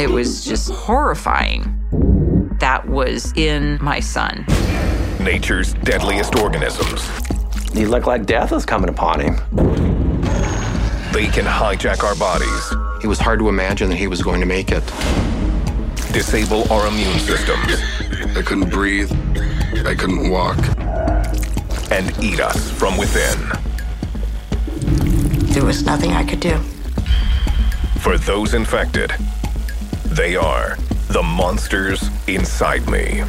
It was just horrifying. That was in my son. Nature's deadliest organisms. He looked like death was coming upon him. They can hijack our bodies, It was hard to imagine that he was going to make it. disable our immune systems, I couldn't breathe. I couldn't walk. and eat us from within. There was nothing I could do. For those infected, they are the monsters inside me.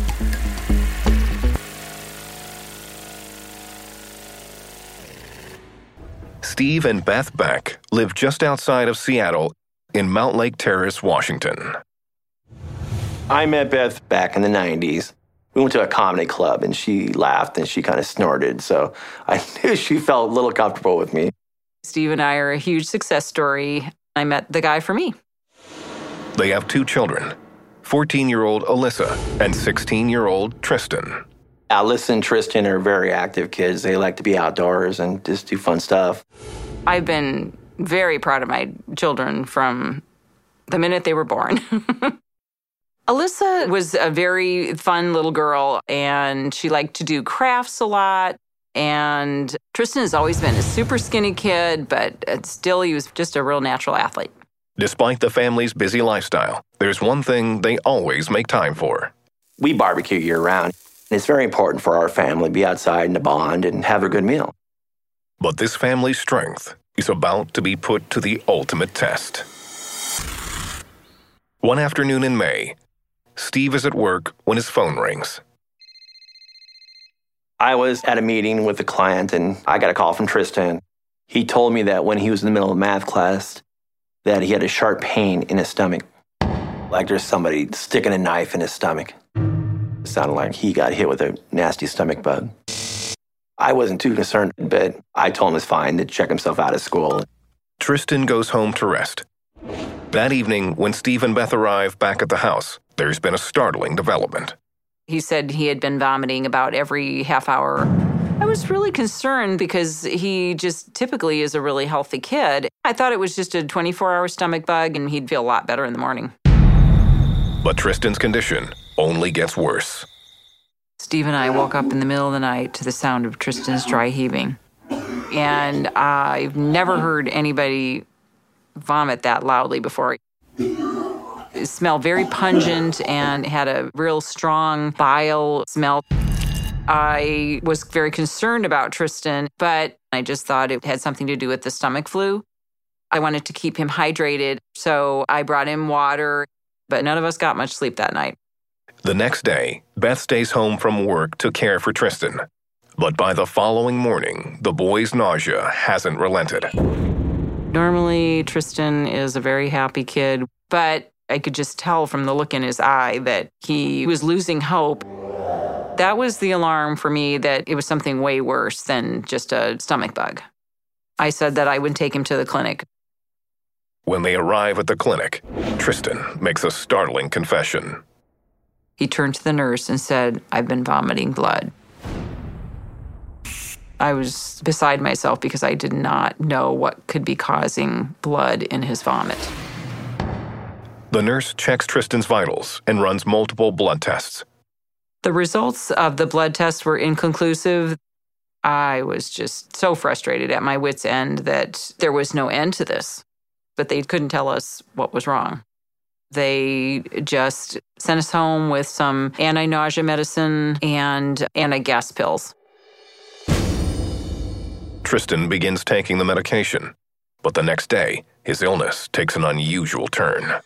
Steve and Beth Beck live just outside of Seattle in Mountlake Terrace, Washington. I met Beth back in the 90s. We went to a comedy club and she laughed and she kind of snorted. So I knew she felt a little comfortable with me. Steve and I are a huge success story. I met the guy for me. They have two children 14 year old Alyssa and 16 year old Tristan. Alyssa and Tristan are very active kids. They like to be outdoors and just do fun stuff. I've been very proud of my children from the minute they were born. Alyssa was a very fun little girl and she liked to do crafts a lot. And Tristan has always been a super skinny kid, but still, he was just a real natural athlete. Despite the family's busy lifestyle, there's one thing they always make time for. We barbecue year round. And it's very important for our family to be outside and to bond and have a good meal. But this family's strength is about to be put to the ultimate test. One afternoon in May, Steve is at work when his phone rings. I was at a meeting with a client and I got a call from Tristan. He told me that when he was in the middle of math class, that he had a sharp pain in his stomach. Like there's somebody sticking a knife in his stomach. It sounded like he got hit with a nasty stomach bug. I wasn't too concerned, but I told him it's fine to check himself out of school. Tristan goes home to rest. That evening, when Steve and Beth arrive back at the house, there's been a startling development. He said he had been vomiting about every half hour. I was really concerned because he just typically is a really healthy kid. I thought it was just a 24 hour stomach bug and he'd feel a lot better in the morning. But Tristan's condition only gets worse. Steve and I woke up in the middle of the night to the sound of Tristan's dry heaving. And I've never heard anybody vomit that loudly before. It smelled very pungent and had a real strong bile smell. I was very concerned about Tristan, but I just thought it had something to do with the stomach flu. I wanted to keep him hydrated, so I brought him water, but none of us got much sleep that night. The next day, Beth stays home from work to care for Tristan. But by the following morning, the boy's nausea hasn't relented. Normally, Tristan is a very happy kid, but I could just tell from the look in his eye that he was losing hope. That was the alarm for me that it was something way worse than just a stomach bug. I said that I would take him to the clinic. When they arrive at the clinic, Tristan makes a startling confession. He turned to the nurse and said, I've been vomiting blood. I was beside myself because I did not know what could be causing blood in his vomit. The nurse checks Tristan's vitals and runs multiple blood tests. The results of the blood tests were inconclusive. I was just so frustrated at my wits' end that there was no end to this, but they couldn't tell us what was wrong. They just sent us home with some anti nausea medicine and anti gas pills. Tristan begins taking the medication, but the next day, his illness takes an unusual turn.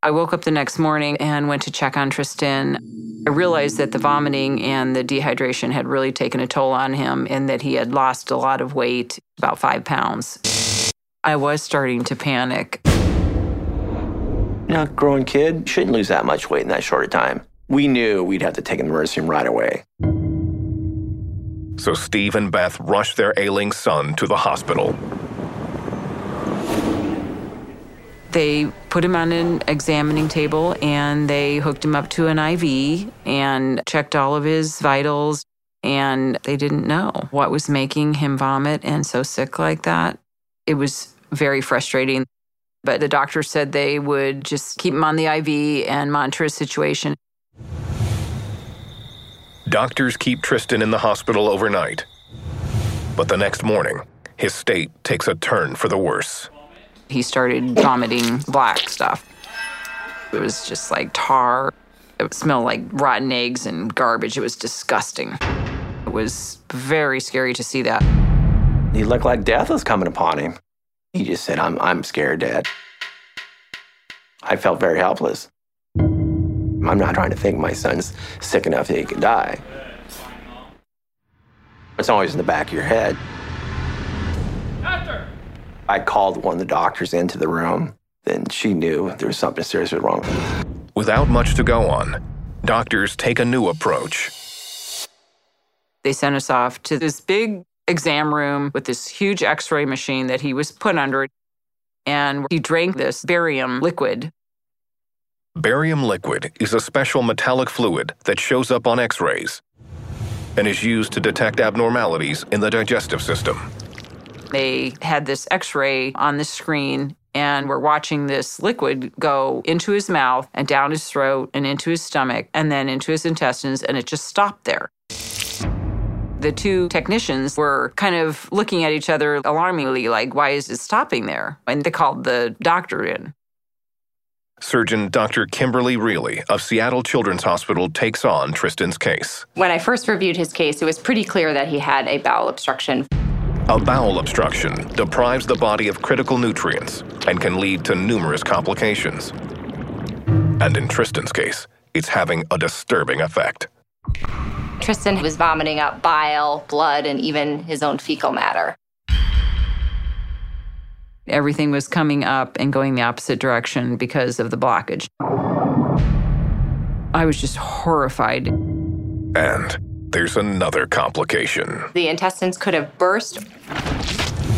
I woke up the next morning and went to check on Tristan. I realized that the vomiting and the dehydration had really taken a toll on him and that he had lost a lot of weight, about five pounds. I was starting to panic. Now, growing kid shouldn't lose that much weight in that short a time. We knew we'd have to take him to the emergency room right away. So Steve and Beth rushed their ailing son to the hospital. They put him on an examining table and they hooked him up to an IV and checked all of his vitals. And they didn't know what was making him vomit and so sick like that. It was very frustrating. But the doctor said they would just keep him on the IV and monitor his situation. Doctors keep Tristan in the hospital overnight. But the next morning, his state takes a turn for the worse. He started vomiting black stuff. It was just like tar. It smelled like rotten eggs and garbage. It was disgusting. It was very scary to see that. He looked like death was coming upon him. He just said, I'm, I'm scared, Dad. I felt very helpless. I'm not trying to think my son's sick enough that he could die. It's always in the back of your head. Doctor! I called one of the doctors into the room. Then she knew there was something seriously wrong. Without much to go on, doctors take a new approach. They sent us off to this big exam room with this huge x ray machine that he was put under. And he drank this barium liquid. Barium liquid is a special metallic fluid that shows up on x rays and is used to detect abnormalities in the digestive system. They had this x ray on the screen, and we're watching this liquid go into his mouth and down his throat and into his stomach and then into his intestines, and it just stopped there. The two technicians were kind of looking at each other alarmingly, like, why is it stopping there? And they called the doctor in. Surgeon Dr. Kimberly Reilly of Seattle Children's Hospital takes on Tristan's case. When I first reviewed his case, it was pretty clear that he had a bowel obstruction. A bowel obstruction deprives the body of critical nutrients and can lead to numerous complications. And in Tristan's case, it's having a disturbing effect. Tristan was vomiting up bile, blood, and even his own fecal matter. Everything was coming up and going the opposite direction because of the blockage. I was just horrified. And there's another complication. The intestines could have burst.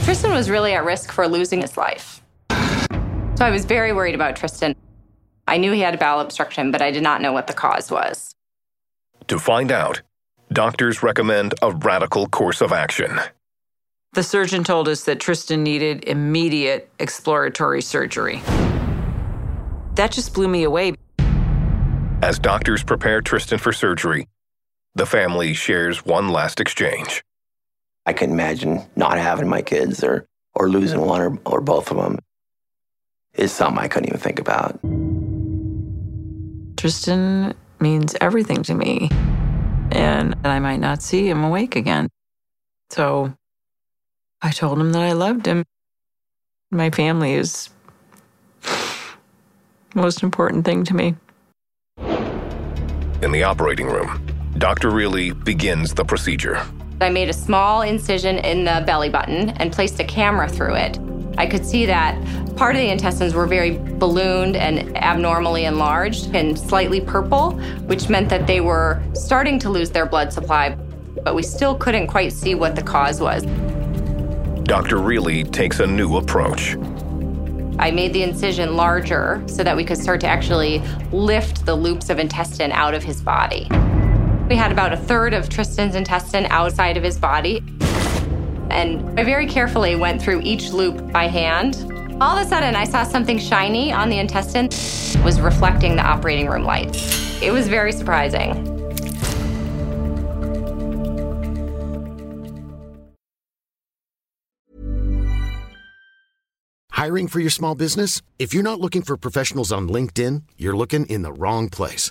Tristan was really at risk for losing his life. So I was very worried about Tristan. I knew he had a bowel obstruction, but I did not know what the cause was. To find out, doctors recommend a radical course of action. The surgeon told us that Tristan needed immediate exploratory surgery. That just blew me away. As doctors prepare Tristan for surgery, the family shares one last exchange. I can imagine not having my kids or, or losing one or, or both of them. Is something I couldn't even think about. Tristan means everything to me, and I might not see him awake again. So I told him that I loved him. My family is the most important thing to me. In the operating room, Dr. Reilly begins the procedure. I made a small incision in the belly button and placed a camera through it. I could see that part of the intestines were very ballooned and abnormally enlarged and slightly purple, which meant that they were starting to lose their blood supply. but we still couldn't quite see what the cause was. Dr. Reilly takes a new approach. I made the incision larger so that we could start to actually lift the loops of intestine out of his body. We had about a third of Tristan's intestine outside of his body. And I very carefully went through each loop by hand. All of a sudden, I saw something shiny on the intestine was reflecting the operating room lights. It was very surprising. Hiring for your small business? If you're not looking for professionals on LinkedIn, you're looking in the wrong place.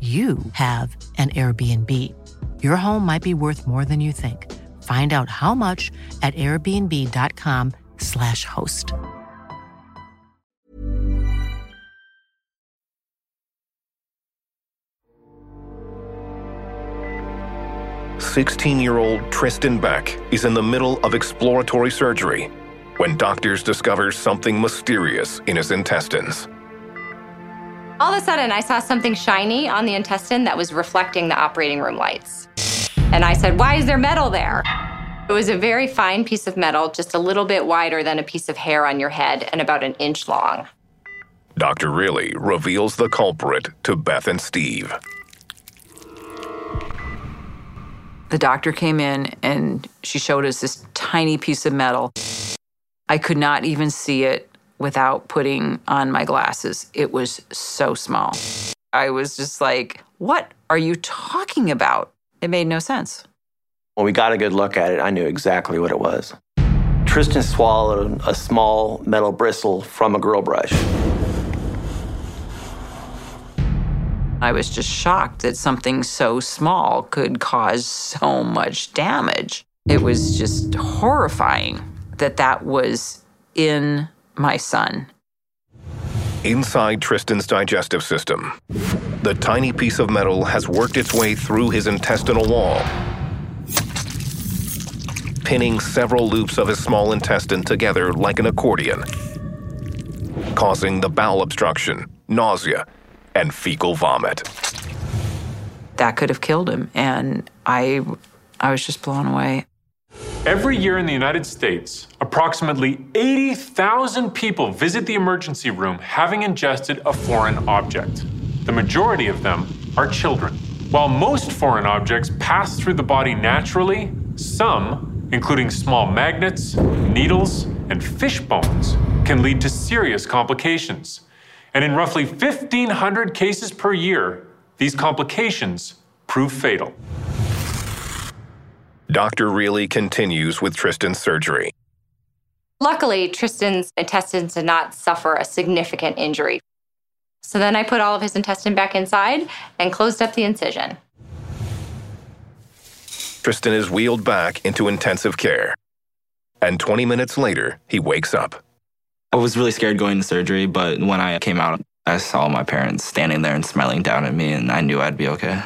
you have an Airbnb. Your home might be worth more than you think. Find out how much at airbnb.com/slash host. Sixteen-year-old Tristan Beck is in the middle of exploratory surgery when doctors discover something mysterious in his intestines. All of a sudden, I saw something shiny on the intestine that was reflecting the operating room lights. And I said, Why is there metal there? It was a very fine piece of metal, just a little bit wider than a piece of hair on your head and about an inch long. Dr. Reilly reveals the culprit to Beth and Steve. The doctor came in and she showed us this tiny piece of metal. I could not even see it without putting on my glasses. It was so small. I was just like, what are you talking about? It made no sense. When we got a good look at it, I knew exactly what it was. Tristan swallowed a small metal bristle from a grill brush. I was just shocked that something so small could cause so much damage. It was just horrifying that that was in my son. Inside Tristan's digestive system, the tiny piece of metal has worked its way through his intestinal wall, pinning several loops of his small intestine together like an accordion, causing the bowel obstruction, nausea, and fecal vomit. That could have killed him, and I, I was just blown away. Every year in the United States, approximately 80,000 people visit the emergency room having ingested a foreign object. The majority of them are children. While most foreign objects pass through the body naturally, some, including small magnets, needles, and fish bones, can lead to serious complications. And in roughly 1,500 cases per year, these complications prove fatal. Dr. Reilly continues with Tristan's surgery. Luckily, Tristan's intestines did not suffer a significant injury. So then I put all of his intestine back inside and closed up the incision. Tristan is wheeled back into intensive care. And 20 minutes later, he wakes up. I was really scared going to surgery, but when I came out, I saw my parents standing there and smiling down at me, and I knew I'd be okay.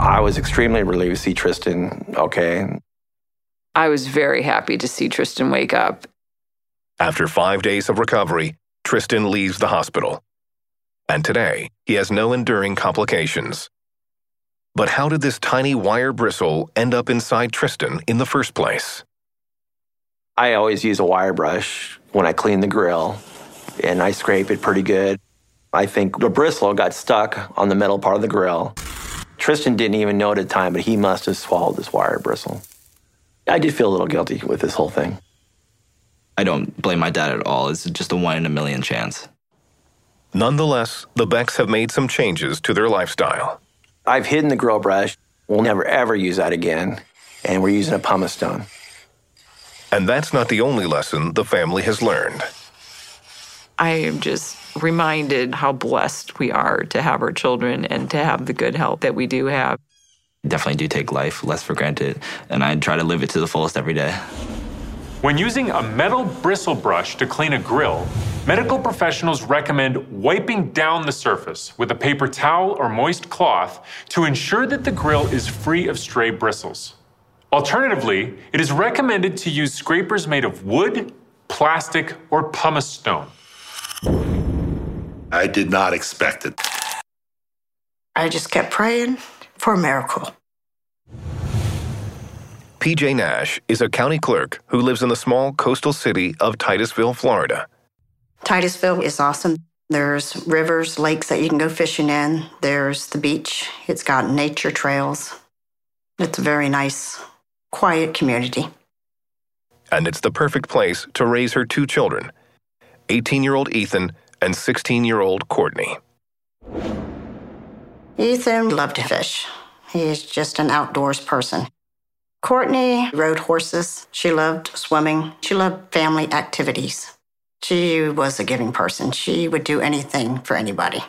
I was extremely relieved to see Tristan okay. I was very happy to see Tristan wake up. After five days of recovery, Tristan leaves the hospital. And today, he has no enduring complications. But how did this tiny wire bristle end up inside Tristan in the first place? I always use a wire brush when I clean the grill, and I scrape it pretty good. I think the bristle got stuck on the metal part of the grill. Tristan didn't even know at the time, but he must have swallowed this wire bristle. I did feel a little guilty with this whole thing. I don't blame my dad at all. It's just a one in a million chance. Nonetheless, the Becks have made some changes to their lifestyle. I've hidden the grill brush. We'll never ever use that again. And we're using a pumice stone. And that's not the only lesson the family has learned. I am just reminded how blessed we are to have our children and to have the good health that we do have. Definitely do take life less for granted, and I try to live it to the fullest every day. When using a metal bristle brush to clean a grill, medical professionals recommend wiping down the surface with a paper towel or moist cloth to ensure that the grill is free of stray bristles. Alternatively, it is recommended to use scrapers made of wood, plastic, or pumice stone. I did not expect it. I just kept praying for a miracle. PJ Nash is a county clerk who lives in the small coastal city of Titusville, Florida. Titusville is awesome. There's rivers, lakes that you can go fishing in. There's the beach. It's got nature trails. It's a very nice, quiet community. And it's the perfect place to raise her two children 18 year old Ethan and 16 year old Courtney. Ethan loved to fish. He's just an outdoors person. Courtney rode horses. She loved swimming. She loved family activities. She was a giving person. She would do anything for anybody.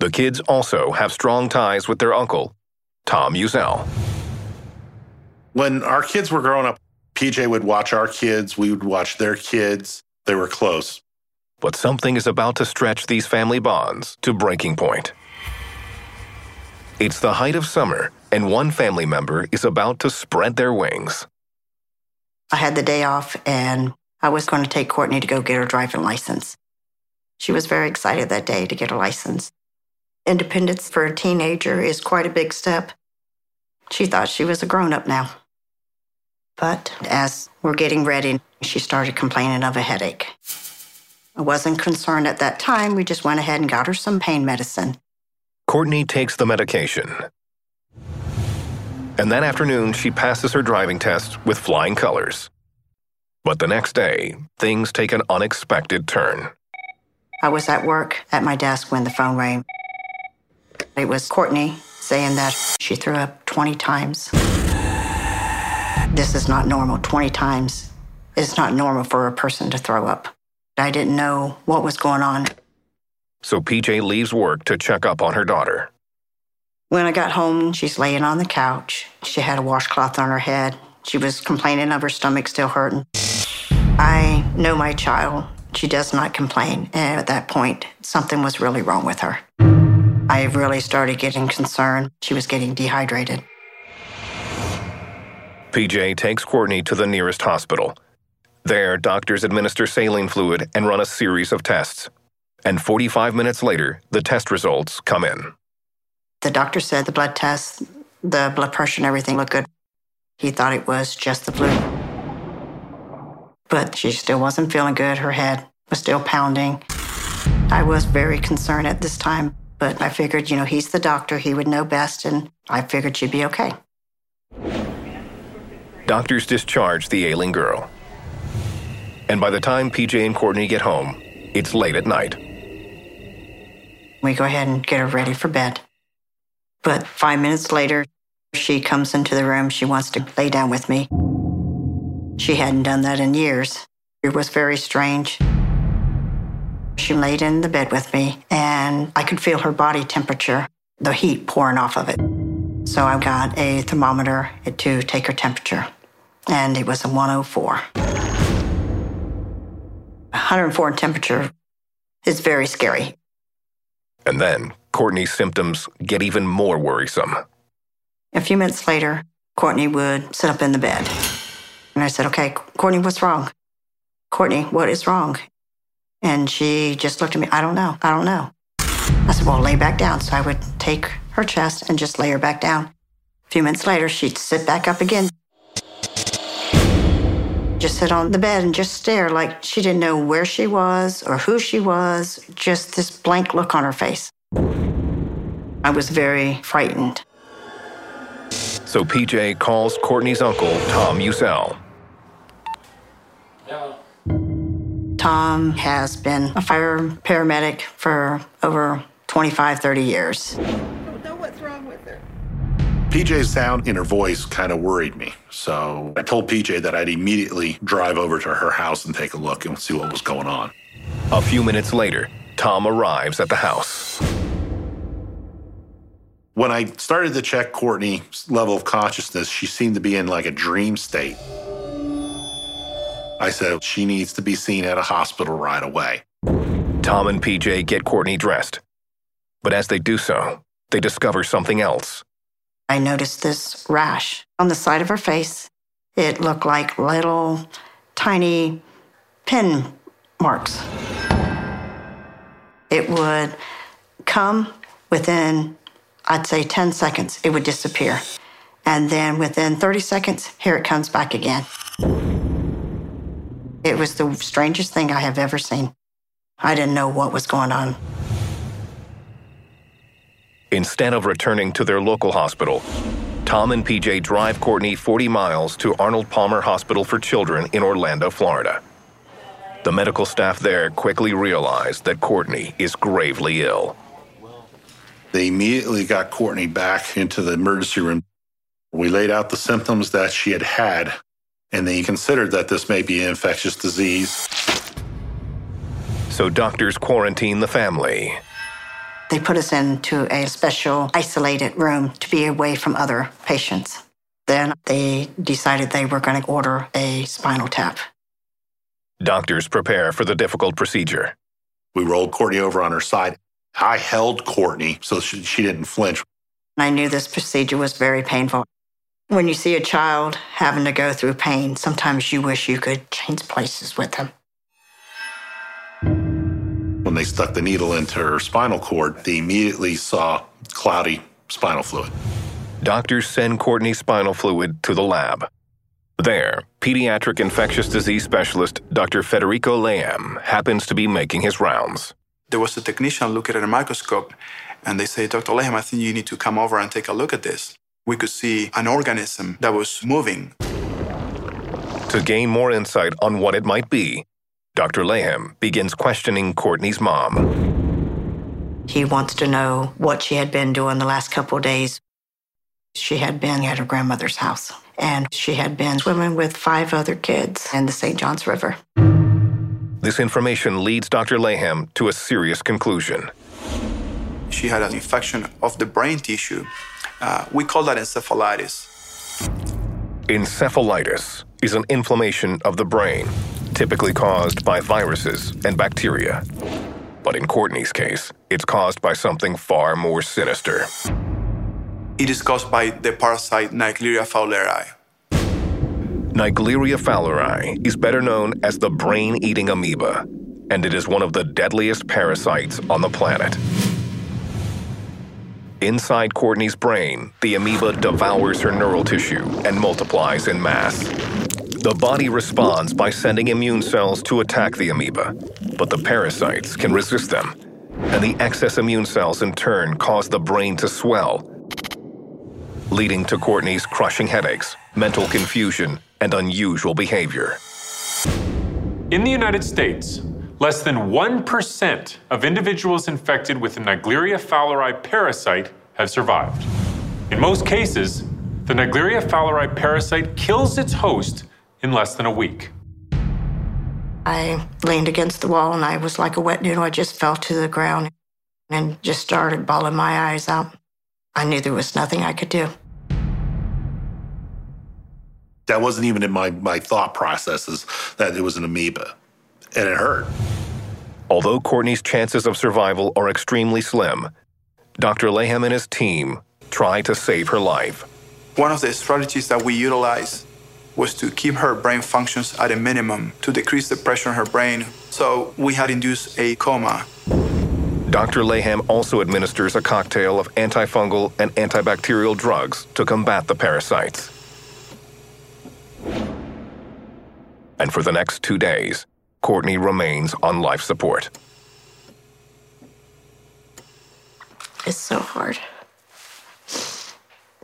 The kids also have strong ties with their uncle, Tom Uzel. When our kids were growing up, PJ would watch our kids, we would watch their kids. They were close. But something is about to stretch these family bonds to breaking point. It's the height of summer, and one family member is about to spread their wings. I had the day off, and I was going to take Courtney to go get her driving license. She was very excited that day to get her license. Independence for a teenager is quite a big step. She thought she was a grown up now. But as we're getting ready, she started complaining of a headache. I wasn't concerned at that time. We just went ahead and got her some pain medicine. Courtney takes the medication. And that afternoon, she passes her driving test with flying colors. But the next day, things take an unexpected turn. I was at work at my desk when the phone rang. It was Courtney saying that she threw up 20 times. This is not normal. 20 times is not normal for a person to throw up. I didn't know what was going on. So PJ leaves work to check up on her daughter. When I got home, she's laying on the couch. She had a washcloth on her head. She was complaining of her stomach still hurting. I know my child. She does not complain. And at that point, something was really wrong with her. I really started getting concerned. She was getting dehydrated. PJ takes Courtney to the nearest hospital. There, doctors administer saline fluid and run a series of tests. And 45 minutes later, the test results come in. The doctor said the blood test, the blood pressure, and everything looked good. He thought it was just the flu. But she still wasn't feeling good. Her head was still pounding. I was very concerned at this time, but I figured, you know, he's the doctor. He would know best, and I figured she'd be okay. Doctors discharge the ailing girl. And by the time PJ and Courtney get home, it's late at night. We go ahead and get her ready for bed. But five minutes later, she comes into the room. She wants to lay down with me. She hadn't done that in years. It was very strange. She laid in the bed with me, and I could feel her body temperature, the heat pouring off of it. So I got a thermometer to take her temperature, and it was a 104. 104 in temperature is very scary. And then Courtney's symptoms get even more worrisome. A few minutes later, Courtney would sit up in the bed. And I said, Okay, Courtney, what's wrong? Courtney, what is wrong? And she just looked at me, I don't know, I don't know. I said, Well, lay back down. So I would take her chest and just lay her back down. A few minutes later, she'd sit back up again. Just sit on the bed and just stare like she didn't know where she was or who she was, just this blank look on her face. I was very frightened. So PJ calls Courtney's uncle, Tom Usel. Tom has been a fire paramedic for over 25, 30 years. PJ's sound in her voice kind of worried me. So I told PJ that I'd immediately drive over to her house and take a look and see what was going on. A few minutes later, Tom arrives at the house. When I started to check Courtney's level of consciousness, she seemed to be in like a dream state. I said she needs to be seen at a hospital right away. Tom and PJ get Courtney dressed. But as they do so, they discover something else. I noticed this rash on the side of her face. It looked like little tiny pin marks. It would come within, I'd say 10 seconds, it would disappear. And then within 30 seconds, here it comes back again. It was the strangest thing I have ever seen. I didn't know what was going on. Instead of returning to their local hospital, Tom and PJ drive Courtney 40 miles to Arnold Palmer Hospital for Children in Orlando, Florida. The medical staff there quickly realize that Courtney is gravely ill. They immediately got Courtney back into the emergency room. We laid out the symptoms that she had had, and they considered that this may be an infectious disease. So doctors quarantine the family. They put us into a special isolated room to be away from other patients. Then they decided they were going to order a spinal tap. Doctors prepare for the difficult procedure. We rolled Courtney over on her side. I held Courtney so she, she didn't flinch. I knew this procedure was very painful. When you see a child having to go through pain, sometimes you wish you could change places with them. When they stuck the needle into her spinal cord, they immediately saw cloudy spinal fluid. Doctors send Courtney's spinal fluid to the lab. There, pediatric infectious disease specialist Dr. Federico Laham happens to be making his rounds. There was a technician looking at a microscope, and they say, Dr. Laham, I think you need to come over and take a look at this. We could see an organism that was moving. To gain more insight on what it might be, Dr. Laham begins questioning Courtney's mom. He wants to know what she had been doing the last couple of days. She had been at her grandmother's house, and she had been swimming with five other kids in the St. Johns River. This information leads Dr. Laham to a serious conclusion. She had an infection of the brain tissue. Uh, we call that encephalitis. Encephalitis is an inflammation of the brain, typically caused by viruses and bacteria. But in Courtney's case, it's caused by something far more sinister. It is caused by the parasite Naegleria fowleri. Naegleria fowleri is better known as the brain eating amoeba, and it is one of the deadliest parasites on the planet. Inside Courtney's brain, the amoeba devours her neural tissue and multiplies in mass. The body responds by sending immune cells to attack the amoeba, but the parasites can resist them. And the excess immune cells in turn cause the brain to swell, leading to Courtney's crushing headaches, mental confusion, and unusual behavior. In the United States, less than 1% of individuals infected with the Naegleria fowleri parasite have survived. In most cases, the Naegleria fowleri parasite kills its host in less than a week. I leaned against the wall and I was like a wet noodle. I just fell to the ground and just started bawling my eyes out. I knew there was nothing I could do. That wasn't even in my, my thought processes that it was an amoeba, and it hurt. Although Courtney's chances of survival are extremely slim, Dr. Laham and his team try to save her life. One of the strategies that we utilized was to keep her brain functions at a minimum to decrease the pressure on her brain. So we had induced a coma. Dr. Laham also administers a cocktail of antifungal and antibacterial drugs to combat the parasites. And for the next two days, Courtney remains on life support. It's so hard.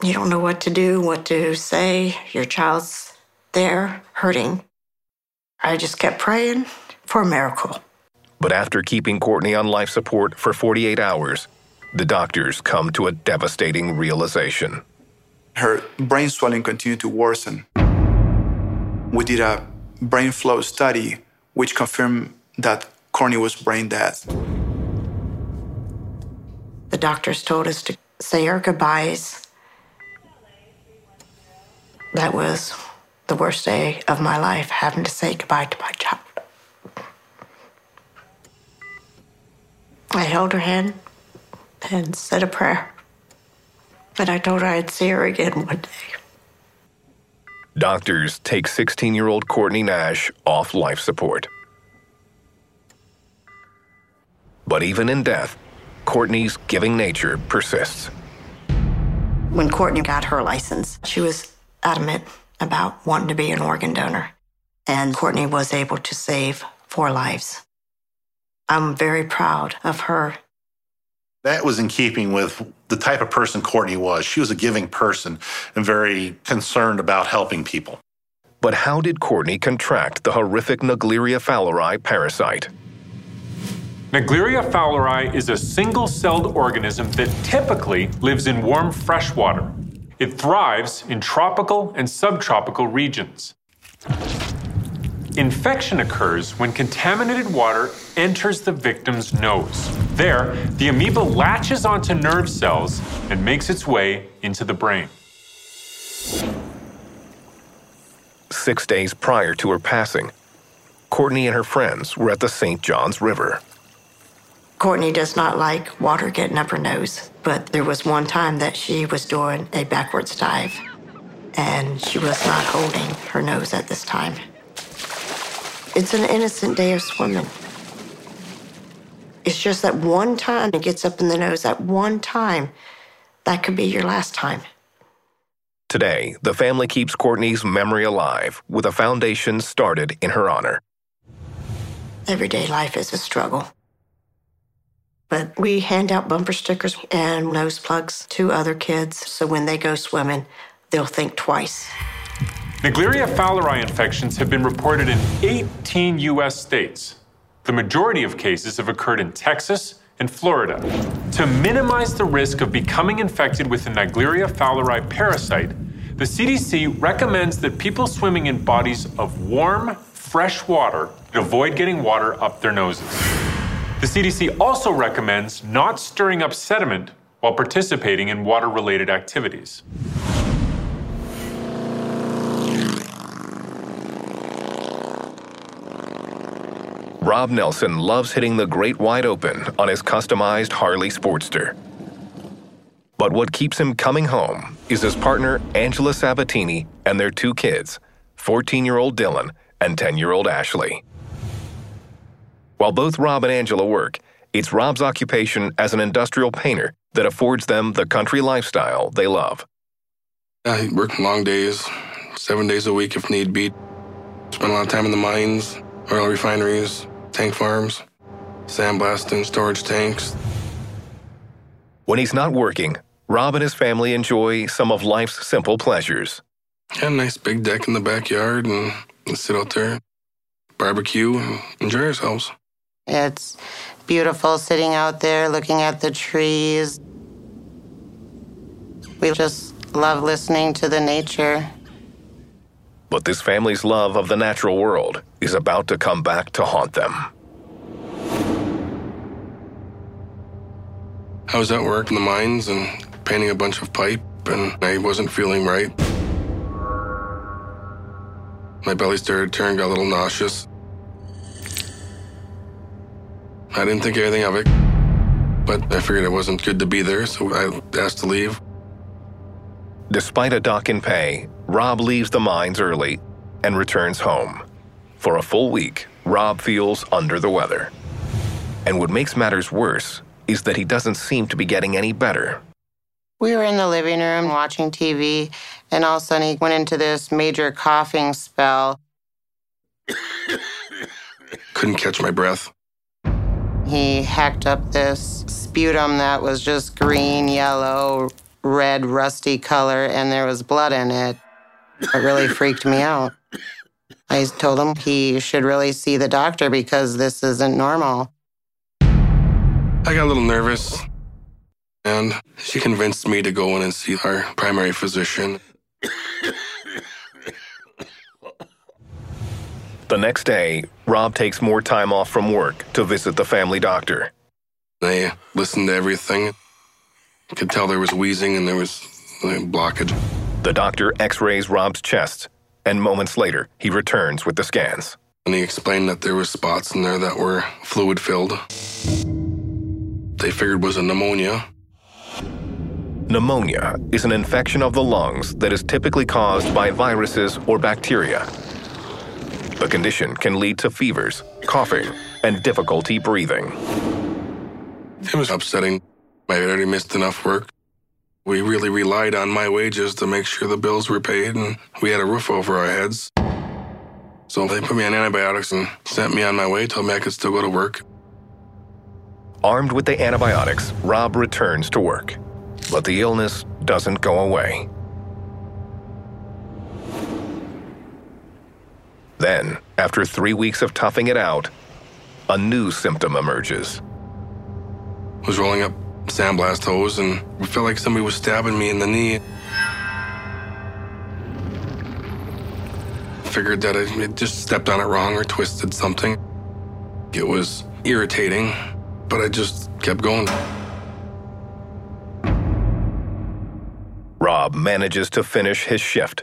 You don't know what to do, what to say. Your child's there, hurting. I just kept praying for a miracle. But after keeping Courtney on life support for 48 hours, the doctors come to a devastating realization. Her brain swelling continued to worsen. We did a brain flow study, which confirmed that Courtney was brain dead. The doctors told us to say our goodbyes. That was the worst day of my life, having to say goodbye to my child. I held her hand and said a prayer. And I told her I'd see her again one day. Doctors take 16 year old Courtney Nash off life support. But even in death, Courtney's giving nature persists. When Courtney got her license, she was adamant about wanting to be an organ donor. And Courtney was able to save four lives. I'm very proud of her. That was in keeping with the type of person Courtney was. She was a giving person and very concerned about helping people. But how did Courtney contract the horrific Naegleria fowleri parasite? Naegleria fowleri is a single celled organism that typically lives in warm freshwater. It thrives in tropical and subtropical regions. Infection occurs when contaminated water enters the victim's nose. There, the amoeba latches onto nerve cells and makes its way into the brain. Six days prior to her passing, Courtney and her friends were at the St. Johns River. Courtney does not like water getting up her nose, but there was one time that she was doing a backwards dive, and she was not holding her nose at this time. It's an innocent day of swimming. It's just that one time it gets up in the nose, that one time, that could be your last time. Today, the family keeps Courtney's memory alive with a foundation started in her honor. Everyday life is a struggle. But we hand out bumper stickers and nose plugs to other kids so when they go swimming, they'll think twice. Naegleria fowleri infections have been reported in 18 U.S. states. The majority of cases have occurred in Texas and Florida. To minimize the risk of becoming infected with the Naegleria fowleri parasite, the CDC recommends that people swimming in bodies of warm, fresh water avoid getting water up their noses. The CDC also recommends not stirring up sediment while participating in water related activities. Rob Nelson loves hitting the great wide open on his customized Harley Sportster. But what keeps him coming home is his partner, Angela Sabatini, and their two kids, 14 year old Dylan and 10 year old Ashley. While both Rob and Angela work, it's Rob's occupation as an industrial painter that affords them the country lifestyle they love. I work long days, seven days a week if need be. Spend a lot of time in the mines, oil refineries, tank farms, sandblasting, storage tanks. When he's not working, Rob and his family enjoy some of life's simple pleasures. Got a nice big deck in the backyard and sit out there, barbecue, and enjoy ourselves. It's beautiful sitting out there looking at the trees. We just love listening to the nature. But this family's love of the natural world is about to come back to haunt them. I was at work in the mines and painting a bunch of pipe, and I wasn't feeling right. My belly started turning, got a little nauseous. I didn't think anything of it, but I figured it wasn't good to be there, so I asked to leave. Despite a dock in pay, Rob leaves the mines early and returns home. For a full week, Rob feels under the weather. And what makes matters worse is that he doesn't seem to be getting any better. We were in the living room watching TV, and all of a sudden he went into this major coughing spell. Couldn't catch my breath. He hacked up this sputum that was just green, yellow, red, rusty color, and there was blood in it. It really freaked me out. I told him he should really see the doctor because this isn't normal. I got a little nervous, and she convinced me to go in and see our primary physician. The next day, Rob takes more time off from work to visit the family doctor. They listened to everything. I could tell there was wheezing and there was blockage. The doctor x rays Rob's chest, and moments later, he returns with the scans. And he explained that there were spots in there that were fluid filled. They figured was a pneumonia. Pneumonia is an infection of the lungs that is typically caused by viruses or bacteria. The condition can lead to fevers, coughing, and difficulty breathing. It was upsetting. I had already missed enough work. We really relied on my wages to make sure the bills were paid and we had a roof over our heads. So they put me on antibiotics and sent me on my way, told me I could still go to work. Armed with the antibiotics, Rob returns to work. But the illness doesn't go away. Then, after three weeks of toughing it out, a new symptom emerges. I was rolling up sandblast hose and it felt like somebody was stabbing me in the knee. Figured that I just stepped on it wrong or twisted something. It was irritating, but I just kept going. Rob manages to finish his shift.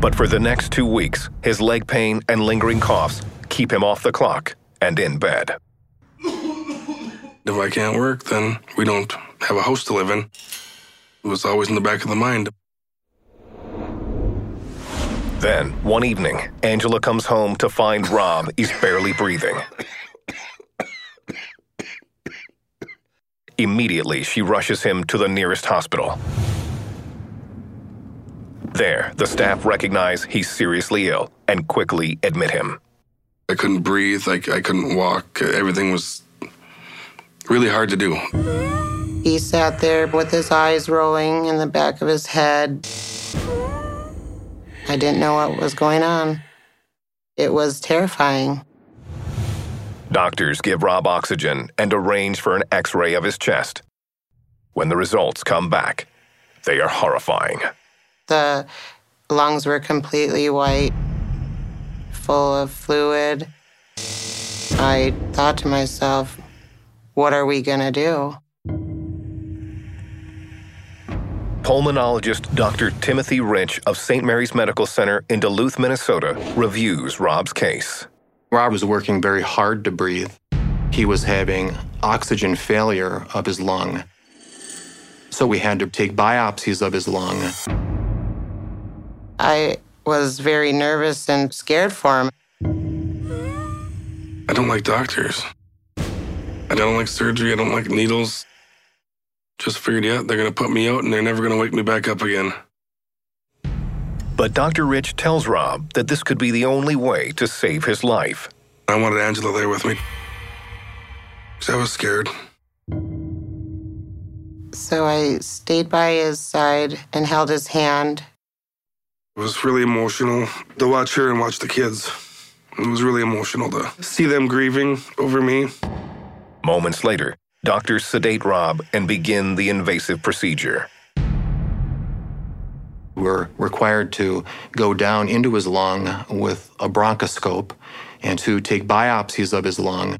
But for the next two weeks, his leg pain and lingering coughs keep him off the clock and in bed. If I can't work, then we don't have a house to live in. It was always in the back of the mind. Then, one evening, Angela comes home to find Rob is barely breathing. Immediately, she rushes him to the nearest hospital. There, the staff recognize he's seriously ill and quickly admit him. I couldn't breathe, I, I couldn't walk. Everything was really hard to do. He sat there with his eyes rolling in the back of his head. I didn't know what was going on. It was terrifying. Doctors give Rob oxygen and arrange for an x ray of his chest. When the results come back, they are horrifying. The lungs were completely white, full of fluid. I thought to myself, what are we going to do? Pulmonologist Dr. Timothy Rich of St. Mary's Medical Center in Duluth, Minnesota, reviews Rob's case. Rob was working very hard to breathe. He was having oxygen failure of his lung. So we had to take biopsies of his lung. I was very nervous and scared for him. I don't like doctors. I don't like surgery. I don't like needles. Just figured, yeah, they're going to put me out and they're never going to wake me back up again. But Dr. Rich tells Rob that this could be the only way to save his life. I wanted Angela there with me. Because I was scared. So I stayed by his side and held his hand. It was really emotional to watch her and watch the kids. It was really emotional to see them grieving over me. Moments later, doctors sedate Rob and begin the invasive procedure. We're required to go down into his lung with a bronchoscope and to take biopsies of his lung.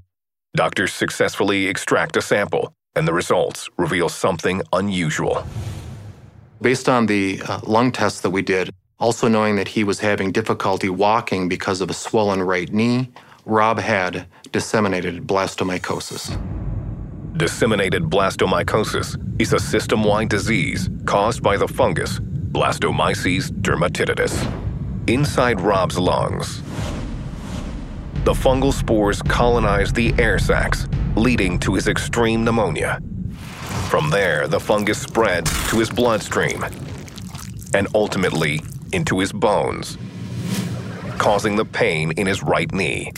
Doctors successfully extract a sample, and the results reveal something unusual. Based on the uh, lung tests that we did, also knowing that he was having difficulty walking because of a swollen right knee, Rob had disseminated blastomycosis. Disseminated blastomycosis is a system wide disease caused by the fungus Blastomyces dermatitidis. Inside Rob's lungs, the fungal spores colonize the air sacs, leading to his extreme pneumonia. From there, the fungus spreads to his bloodstream and ultimately into his bones, causing the pain in his right knee.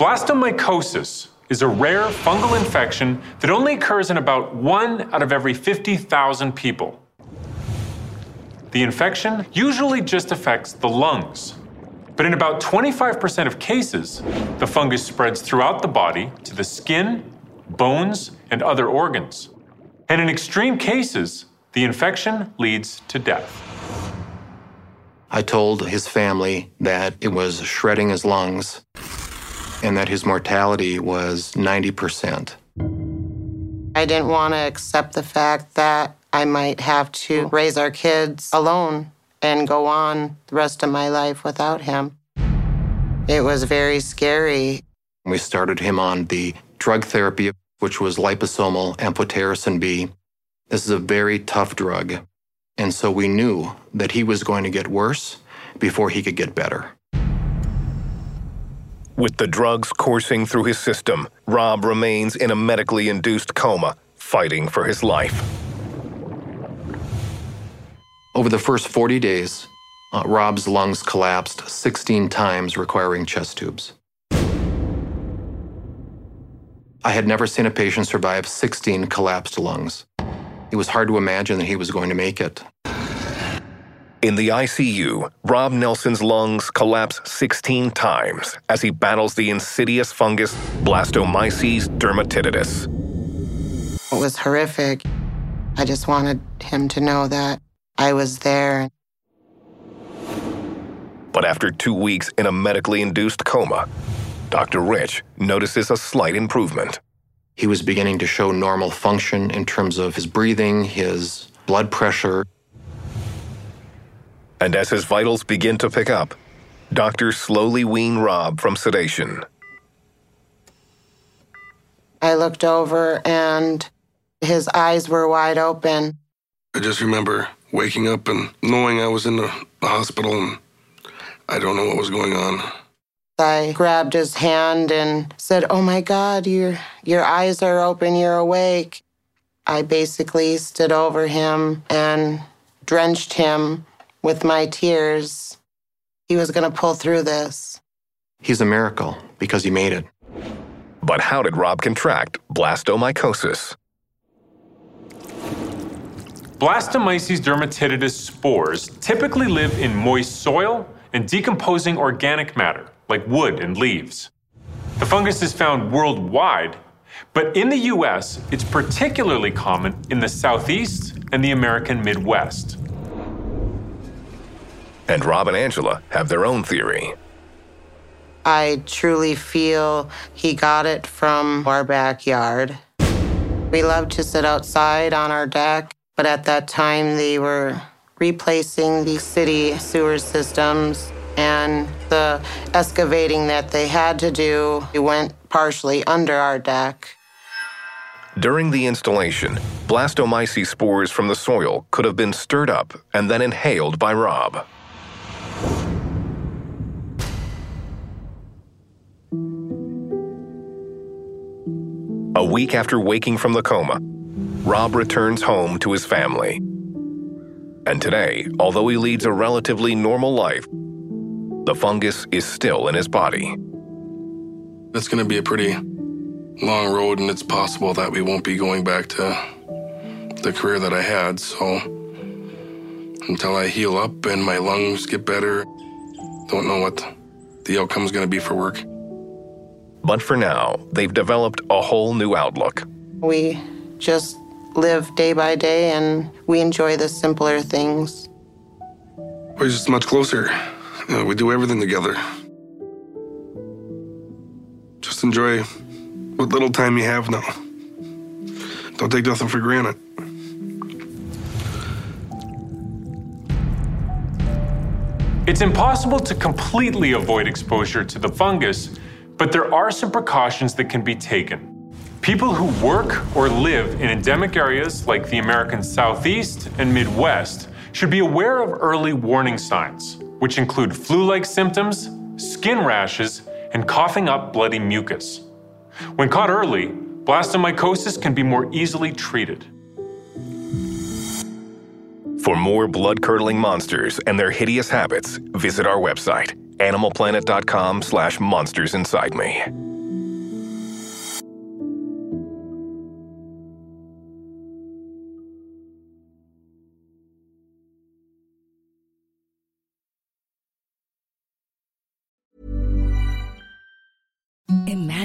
Blastomycosis is a rare fungal infection that only occurs in about one out of every 50,000 people. The infection usually just affects the lungs. But in about 25% of cases, the fungus spreads throughout the body to the skin, bones, and other organs. And in extreme cases, the infection leads to death. I told his family that it was shredding his lungs and that his mortality was 90%. I didn't want to accept the fact that I might have to raise our kids alone and go on the rest of my life without him. It was very scary. We started him on the drug therapy, which was liposomal amphotericin B. This is a very tough drug. And so we knew that he was going to get worse before he could get better. With the drugs coursing through his system, Rob remains in a medically induced coma, fighting for his life. Over the first 40 days, uh, Rob's lungs collapsed 16 times, requiring chest tubes. I had never seen a patient survive 16 collapsed lungs. It was hard to imagine that he was going to make it. In the ICU, Rob Nelson's lungs collapse 16 times as he battles the insidious fungus Blastomyces dermatitidis. It was horrific. I just wanted him to know that I was there. But after two weeks in a medically induced coma, Dr. Rich notices a slight improvement. He was beginning to show normal function in terms of his breathing, his blood pressure. And as his vitals begin to pick up, doctors slowly wean Rob from sedation. I looked over and his eyes were wide open. I just remember waking up and knowing I was in the hospital and I don't know what was going on. I grabbed his hand and said, "Oh my God, your your eyes are open. You're awake." I basically stood over him and drenched him with my tears. He was going to pull through this. He's a miracle because he made it. But how did Rob contract blastomycosis? Blastomyces dermatitidis spores typically live in moist soil and decomposing organic matter, like wood and leaves. The fungus is found worldwide, but in the US, it's particularly common in the Southeast and the American Midwest. And Rob and Angela have their own theory. I truly feel he got it from our backyard. We love to sit outside on our deck, but at that time they were replacing the city sewer systems and the excavating that they had to do went partially under our deck. During the installation, blastomyces spores from the soil could have been stirred up and then inhaled by Rob. A week after waking from the coma, Rob returns home to his family. And today, although he leads a relatively normal life, the fungus is still in his body. It's going to be a pretty long road, and it's possible that we won't be going back to the career that I had. So until I heal up and my lungs get better, don't know what the outcome is going to be for work. But for now, they've developed a whole new outlook. We just live day by day and we enjoy the simpler things. We're just much closer. You know, we do everything together. Just enjoy what little time you have now. Don't take nothing for granted. It's impossible to completely avoid exposure to the fungus, but there are some precautions that can be taken. People who work or live in endemic areas like the American Southeast and Midwest should be aware of early warning signs, which include flu like symptoms, skin rashes, and coughing up bloody mucus. When caught early, blastomycosis can be more easily treated. For more blood curdling monsters and their hideous habits, visit our website, animalplanet.com slash monsters